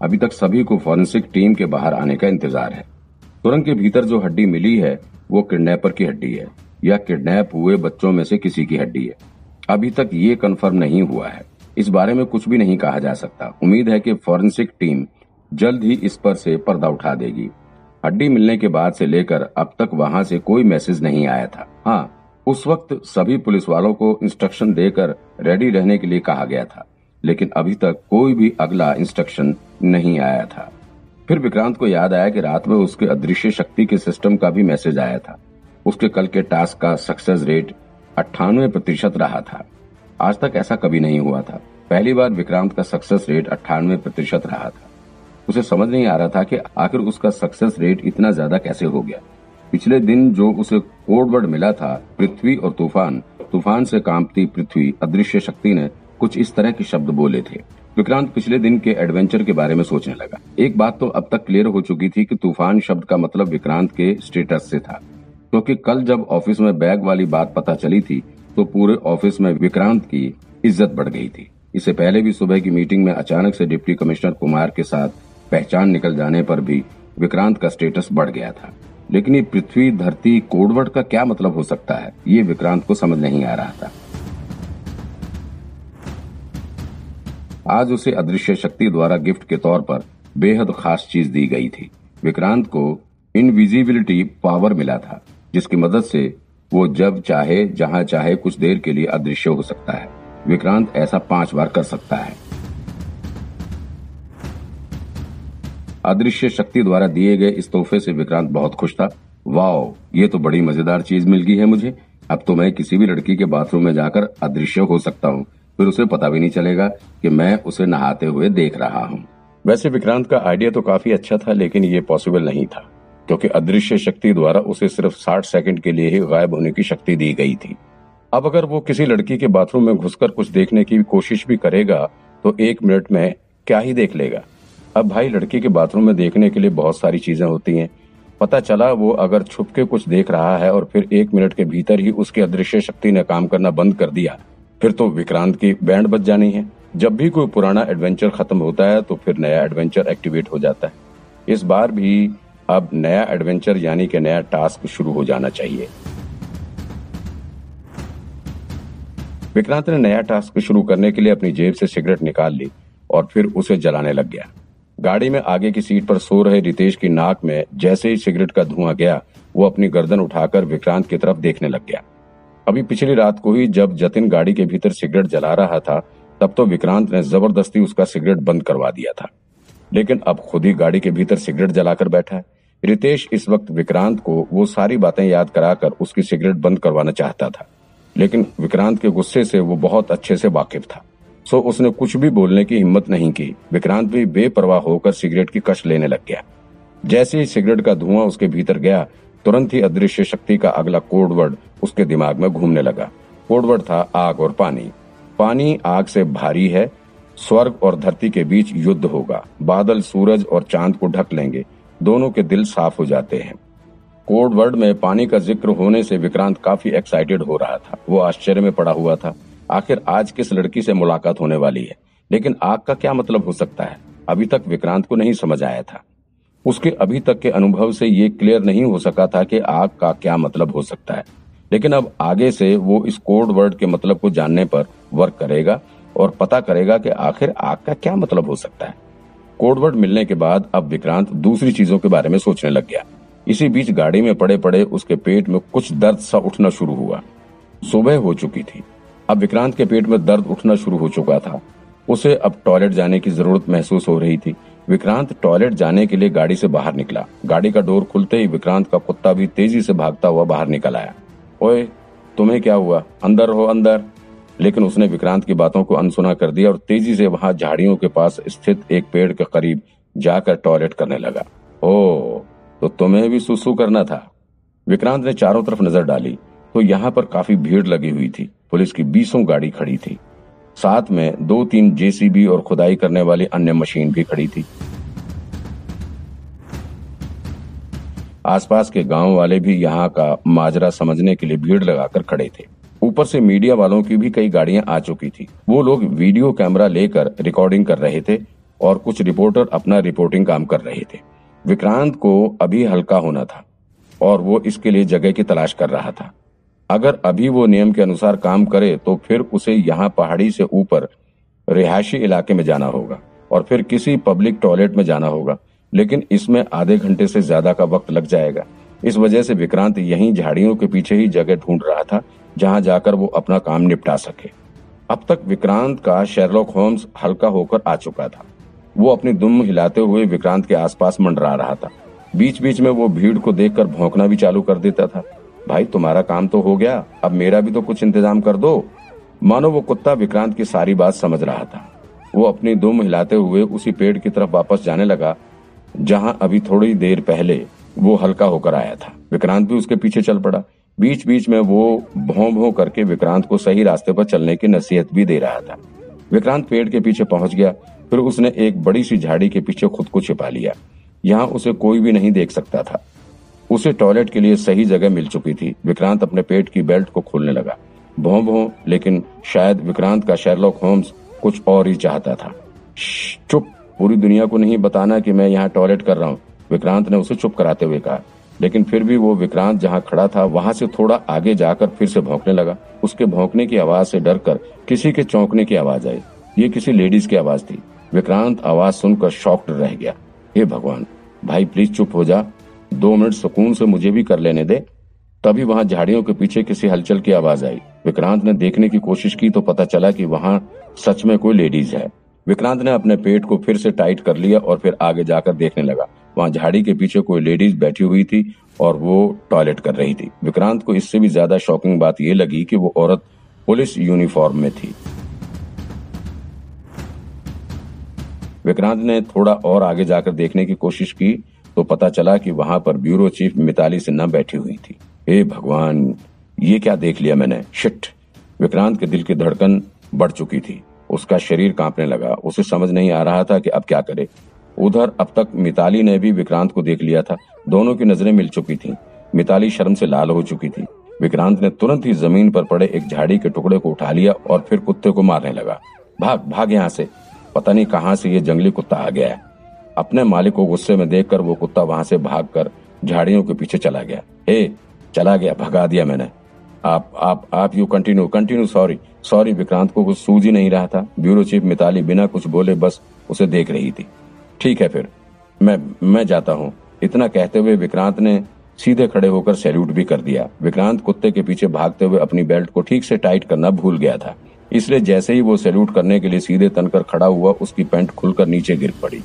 अभी तक सभी को फॉरेंसिक टीम के बाहर आने का इंतज़ार है। सुरंग के भीतर जो हड्डी मिली है, वो किडनैपर की हड्डी है, या किडनैप हुए बच्चों में से किसी की हड्डी है। अभी तक ये कंफर्म नहीं हुआ है। इस बारे में कुछ भी नहीं कहा जा सकता। उम्मीद है कि फॉरेंसिक टीम जल्द ही इस पर से पर्दा उठा देगी। हड्डी मिलने के बाद से लेकर अब तक वहाँ से कोई मैसेज नहीं आया था। हाँ उस वक्त सभी पुलिस वालों को इंस्ट्रक्शन देकर रेडी रहने के लिए कहा गया था। लेकिन अभी तक कोई भी अगला इंस्ट्रक्शन नहीं आया था। फिर विक्रांत को याद आया कि रात में उसके अदृश्य शक्ति के सिस्टम का भी मैसेज आया था। उसके कल के टास्क का सक्सेस रेट अट्ठानवे प्रतिशत रहा था। आज तक ऐसा कभी नहीं हुआ था। पहली बार विक्रांत का सक्सेस रेट अट्ठानवे प्रतिशत रहा था। उसे समझ नहीं आ रहा था कि आखिर उसका सक्सेस रेट इतना ज़्यादा कैसे हो गया। पिछले दिन जो उसे कोडवर्ड मिला था, पृथ्वी और तूफ़ान तूफ़ान से कांपती पृथ्वी, अदृश्य शक्ति ने कुछ इस तरह के शब्द बोले थे। विक्रांत पिछले दिन के एडवेंचर के बारे में सोचने लगा। एक बात तो अब तक क्लियर हो चुकी थी कि तूफ़ान शब्द का मतलब विक्रांत के स्टेटस से था। क्योंकि तो कल जब ऑफ़िस में बैग वाली बात पता चली थी तो पूरे ऑफ़िस में विक्रांत की इज़्ज़त बढ़ गई थी। इससे पहले भी सुबह की मीटिंग में अचानक से डिप्टी कमिश्नर कुमार के साथ पहचान निकल जाने पर भी विक्रांत का स्टेटस बढ़ गया था। लेकिन ये पृथ्वी धरती कोडवर्ड का क्या मतलब हो सकता है, ये विक्रांत को समझ नहीं आ रहा था। आज उसे अदृश्य शक्ति द्वारा गिफ्ट के तौर पर बेहद खास चीज़ दी गई थी। विक्रांत को इनविजिबिलिटी पावर मिला था, जिसकी मदद से वो जब चाहे, जहाँ चाहे कुछ देर के लिए अदृश्य हो सकता है। विक्रांत ऐसा पाँच बार कर सकता है। अदृश्य शक्ति द्वारा दिए गए इस तोहफे से विक्रांत बहुत खुश था। वाओ, ये तो बड़ी मज़ेदार चीज़ मिल गई है मुझे। अब तो मैं किसी भी लड़की के बाथरूम में जाकर अदृश्य हो सकता हूँ। फिर उसे पता भी नहीं चलेगा कि मैं उसे नहाते हुए देख रहा हूँ। वैसे विक्रांत का आइडिया तो काफ़ी अच्छा था, लेकिन ये पॉसिबल नहीं था, क्योंकि अदृश्य शक्ति द्वारा उसे सिर्फ़ साठ सेकंड के लिए ही गायब होने की शक्ति दी गई थी। अब अगर वो किसी लड़की के बाथरूम में घुसकर कुछ देखने की कोशिश भी करेगा तो एक मिनट में क्या ही देख लेगा। अब भाई, लड़की के बाथरूम में देखने के लिए बहुत सारी चीज़ें होती हैं। पता चला वो अगर छुप के कुछ देख रहा है और फिर एक मिनट के भीतर ही उसकी अदृश्य शक्ति ने काम करना बंद कर दिया फिर तो विक्रांत की बैंड बच जानी है। जब भी कोई पुराना एडवेंचर खत्म होता है तो फिर नया एडवेंचर एक्टिवेट हो जाता है। इस बार भी अब नया एडवेंचर यानी कि नया टास्क शुरू हो जाना चाहिए। विक्रांत ने नया टास्क शुरू करने के लिए अपनी जेब से सिगरेट निकाल ली और फिर उसे जलाने लग गया। गाड़ी में आगे की सीट पर सो रहे रितेश की नाक में जैसे ही सिगरेट का धुआँ गया, वो अपनी गर्दन उठाकर विक्रांत की तरफ़ देखने लग गया। अभी पिछली रात को ही जब जतिन गाड़ी के भीतर सिगरेट जला रहा था, तब तो विक्रांत ने ज़बरदस्ती उसका सिगरेट बंद करवा दिया था। लेकिन अब खुद ही गाड़ी के भीतर सिगरेट जलाकर बैठा है। रितेश इस वक्त विक्रांत को वो सारी बातें याद कराकर उसकी सिगरेट बंद करवाना चाहता था। लेकिन विक्रांत के गुस्से से वो बहुत अच्छे से वाकिफ था। सो उसने कुछ भी बोलने की हिम्मत नहीं की। विक्रांत भी बेपरवाह होकर सिगरेट की कश लेने लग गया। जैसे ही सिगरेट का धुआँ उसके भीतर गया, तुरंत ही अदृश्य शक्ति का अगला कोडवर्ड उसके दिमाग में घूमने लगा। कोडवर्ड था आग और पानी। पानी आग से भारी है। स्वर्ग और धरती के बीच युद्ध होगा। बादल, सूरज और चाँद को ढक लेंगे। दोनों के दिल साफ़ हो जाते हैं। कोड वर्ड में पानी का ज़िक्र होने से विक्रांत काफ़ी एक्साइटेड हो रहा था। वो आश्चर्य में पड़ा हुआ था। आखिर आज किस लड़की से मुलाकात होने वाली है? लेकिन आग का क्या मतलब हो सकता है? अभी तक विक्रांत को नहीं समझ आया था। उसके अभी तक के अनुभव से ये क्लियर नहीं हो सका था कि आग का क्या मतलब हो सकता है। लेकिन अब आगे से वो इस कोड वर्ड के मतलब को जानने पर वर्क करेगा और पता करेगा कि आखिर आग का क्या मतलब हो सकता है। कोडवर्ड मिलने के बाद अब विक्रांत दूसरी चीज़ों के बारे में सोचने लग गया। इसी बीच गाड़ी में पड़े पड़े उसके पेट में कुछ दर्द सा उठना शुरू हुआ। सुबह हो चुकी थी। अब विक्रांत के पेट में दर्द उठना शुरू हो चुका था। उसे अब टॉयलेट जाने की ज़रूरत महसूस हो रही थी। विक्रांत टॉयलेट जाने के लिए गाड़ी से बाहर निकला। गाड़ी का डोर खुलते ही विक्रांत का कुत्ता भी तेज़ी से भागता हुआ बाहर निकल आया। ओए, तुम्हें क्या हुआ? अंदर हो अंदर। लेकिन उसने विक्रांत की बातों को अनसुना कर दिया और तेज़ी से वहाँ झाड़ियों के पास स्थित एक पेड़ के करीब जाकर टॉयलेट करने लगा। ओ तो तुम्हें भी सुसु करना था। विक्रांत ने चारों तरफ़ नज़र डाली तो यहाँ पर काफ़ी भीड़ लगी हुई थी। पुलिस की बीसों गाड़ी खड़ी थी। साथ में दो तीन जेसीबी और खुदाई करने वाली अन्य मशीन भी खड़ी थी। आसपास के गाँव वाले भी यहाँ का माजरा समझने के लिए भीड़ लगाकर खड़े थे। ऊपर से मीडिया वालों की भी कई गाड़ियाँ आ चुकी थी। वो लोग वीडियो कैमरा लेकर रिकॉर्डिंग कर रहे थे और कुछ रिपोर्टर अपना रिपोर्टिंग काम कर रहे थे। विक्रांत को अभी हल्का होना था और वो इसके लिए जगह की तलाश कर रहा था। अगर अभी वो नियम के अनुसार काम करे तो फिर उसे यहाँ पहाड़ी से ऊपर रिहायशी इलाके में जाना होगा और फिर किसी पब्लिक टॉयलेट में जाना होगा। लेकिन इसमें आधे घंटे से ज़्यादा का वक्त लग जाएगा। इस वजह से विक्रांत यहीं झाड़ियों के पीछे ही जगह ढूंढ रहा था, जहाँ जाकर वो अपना काम निपटा सके। अब तक विक्रांत का शेरलॉक होम्स हल्का होकर आ चुका था। वो अपनी दुम हिलाते हुए विक्रांत के आसपास मंडरा रहा था। बीच बीच में वो भीड़ को देखकर भौंकना भी चालू कर देता था। भाई, तुम्हारा काम तो हो गया, अब मेरा भी तो कुछ इंतज़ाम कर दो। मानो वो कुत्ता विक्रांत की सारी बात समझ रहा था। वो अपनी दुम हिलाते हुए उसी पेड़ की तरफ़ वापस जाने लगा जहाँ अभी थोड़ी देर पहले वो हल्का होकर आया था। विक्रांत भी उसके पीछे चल पड़ा। बीच बीच में वो भों भों करके विक्रांत को सही रास्ते पर चलने की नसीहत भी दे रहा था। विक्रांत पेड़ के पीछे पहुँच गया, फिर उसने एक बड़ी सी झाड़ी के पीछे खुद को छिपा लिया। यहाँ उसे कोई भी नहीं देख सकता था। उसे टॉयलेट के लिए सही जगह मिल चुकी थी। विक्रांत अपने पेट की बेल्ट को खोलने लगा। भों भों लेकिन शायद विक्रांत का शेरलॉक होम्स कुछ और ही चाहता था। चुप! पूरी दुनिया को नहीं बताना कि मैं यहाँ टॉयलेट कर रहा हूँ। विक्रांत ने उसे चुप कराते हुए कहा। लेकिन फिर भी वो विक्रांत जहाँ खड़ा था, वहाँ से थोड़ा आगे जाकर फिर से भौंकने लगा। उसके भौंकने की आवाज़ से डर कर किसी के चौंकने की आवाज़ आई। ये किसी लेडीज़ की आवाज़ थी। विक्रांत आवाज़ सुनकर शॉक्ड रह गया। हे भगवान, भाई प्लीज़ चुप हो जा। दो मिनट सुकून से मुझे भी कर लेने दे। तभी वहाँ झाड़ियों के पीछे किसी हलचल की आवाज़ आई। विक्रांत ने देखने की कोशिश की तो पता चला कि वहाँ सच में कोई लेडीज़ है। विक्रांत ने अपने पेट को फिर से टाइट कर लिया और फिर आगे जाकर देखने लगा। वहाँ झाड़ी के पीछे कोई लेडीज़ बैठी हुई थी और वो टॉयलेट कर रही थी। विक्रांत को इससे भी ज़्यादा शॉकिंग बात यह लगी कि वो औरत पुलिस यूनिफॉर्म में थी। विक्रांत ने थोड़ा और आगे जाकर देखने की कोशिश की तो पता चला कि वहाँ पर ब्यूरो चीफ मिताली सिन्हा बैठी हुई थी। हे भगवान, ये क्या देख लिया मैंने? शिट। विक्रांत के दिल की धड़कन बढ़ चुकी थी। उसका शरीर कांपने लगा। उसे समझ नहीं आ रहा था कि अब क्या करे। उधर अब तक मिताली ने भी विक्रांत को देख लिया था। दोनों की नज़रें मिल चुकी थी। मिताली शर्म से लाल हो चुकी थी। विक्रांत ने तुरंत ही ज़मीन पर पड़े एक झाड़ी के टुकड़े को उठा लिया और फिर कुत्ते को मारने लगा। भाग भाग यहाँ से। पता नहीं कहाँ से ये जंगली कुत्ता आ गया है। अपने मालिक को गुस्से में देखकर वो कुत्ता वहाँ से भागकर झाड़ियों के पीछे चला गया। हे, चला गया, भगा दिया मैंने। आप आप आप you continue continue sorry sorry, Vikrant को कुछ सूझ ही नहीं रहा था। ब्यूरो चीफ मिताली बिना कुछ बोले बस उसे देख रही थी। ठीक है फिर, मैं मैं जाता हूँ। इतना कहते हुए विक्रांत ने सीधे खड़े होकर सैल्यूट भी कर दिया। विक्रांत कुत्ते के पीछे भागते हुए अपनी बेल्ट को ठीक से टाइट करना भूल गया था। इसलिए जैसे ही वो सैल्यूट करने के लिए सीधे तनकर खड़ा हुआ, उसकी पैंट खुलकर नीचे गिर पड़ी।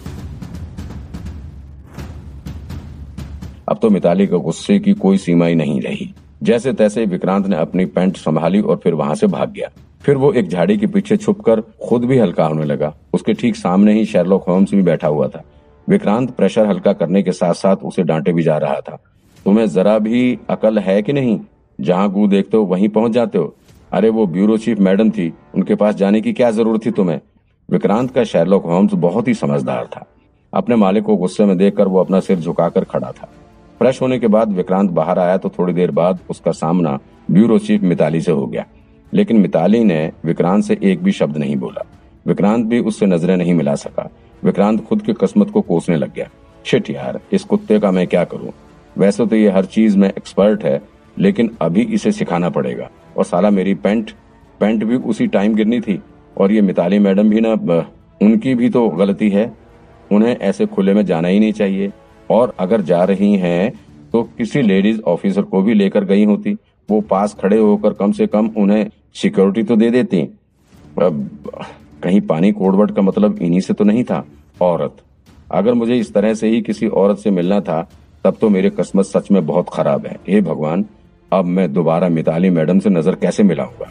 अब तो मिताली के गुस्से की कोई सीमा ही नहीं रही। जैसे तैसे विक्रांत ने अपनी पैंट संभाली और फिर वहाँ से भाग गया। फिर वो एक झाड़ी के पीछे छुपकर खुद भी हल्का होने लगा। उसके ठीक सामने ही शेरलॉक होम्स भी बैठा हुआ था। विक्रांत प्रेशर हल्का करने के साथ साथ उसे डांटे भी जा रहा था। तुम्हें जरा भी अकल है कि नहीं? जहाँ गु देखते हो, वहीं पहुँच जाते हो। अरे, वो ब्यूरो चीफ मैडम थी। उनके पास जाने की क्या ज़रूरत थी तुम्हें? विक्रांत का शेरलॉक होम्स बहुत ही समझदार था। अपने मालिक को गुस्से में देखकर वो अपना सिर झुकाकर खड़ा था। फ्रेश होने के बाद विक्रांत बाहर आया तो थोड़ी देर बाद उसका सामना ब्यूरो चीफ मिताली से हो गया। लेकिन मिताली ने विक्रांत से एक भी शब्द नहीं बोला। विक्रांत भी उससे नज़रें नहीं मिला सका। विक्रांत खुद की किस्मत को कोसने लग गया। शिट यार, इस कुत्ते का मैं क्या करूँ? वैसे तो ये हर चीज़ में एक्सपर्ट है, लेकिन अभी इसे सिखाना पड़ेगा। और साला मेरी पेंट पेंट भी उसी टाइम गिरनी थी। और ये मिताली मैडम भी ना उनकी भी तो गलती है। उन्हें ऐसे खुले में जाना ही नहीं चाहिए। और अगर जा रही हैं तो किसी लेडीज़ ऑफिसर को भी लेकर गई होती। वो पास खड़े होकर कम से कम उन्हें सिक्योरिटी तो दे देती। अब, कहीं पानी कोडवट का मतलब इन्हीं से तो नहीं था। औरत। अगर मुझे इस तरह से ही किसी औरत से मिलना था, तब तो मेरी किस्मत सच में बहुत खराब है। हे भगवान, अब मैं दोबारा मिताली मैडम से नज़र कैसे मिलाऊँगा?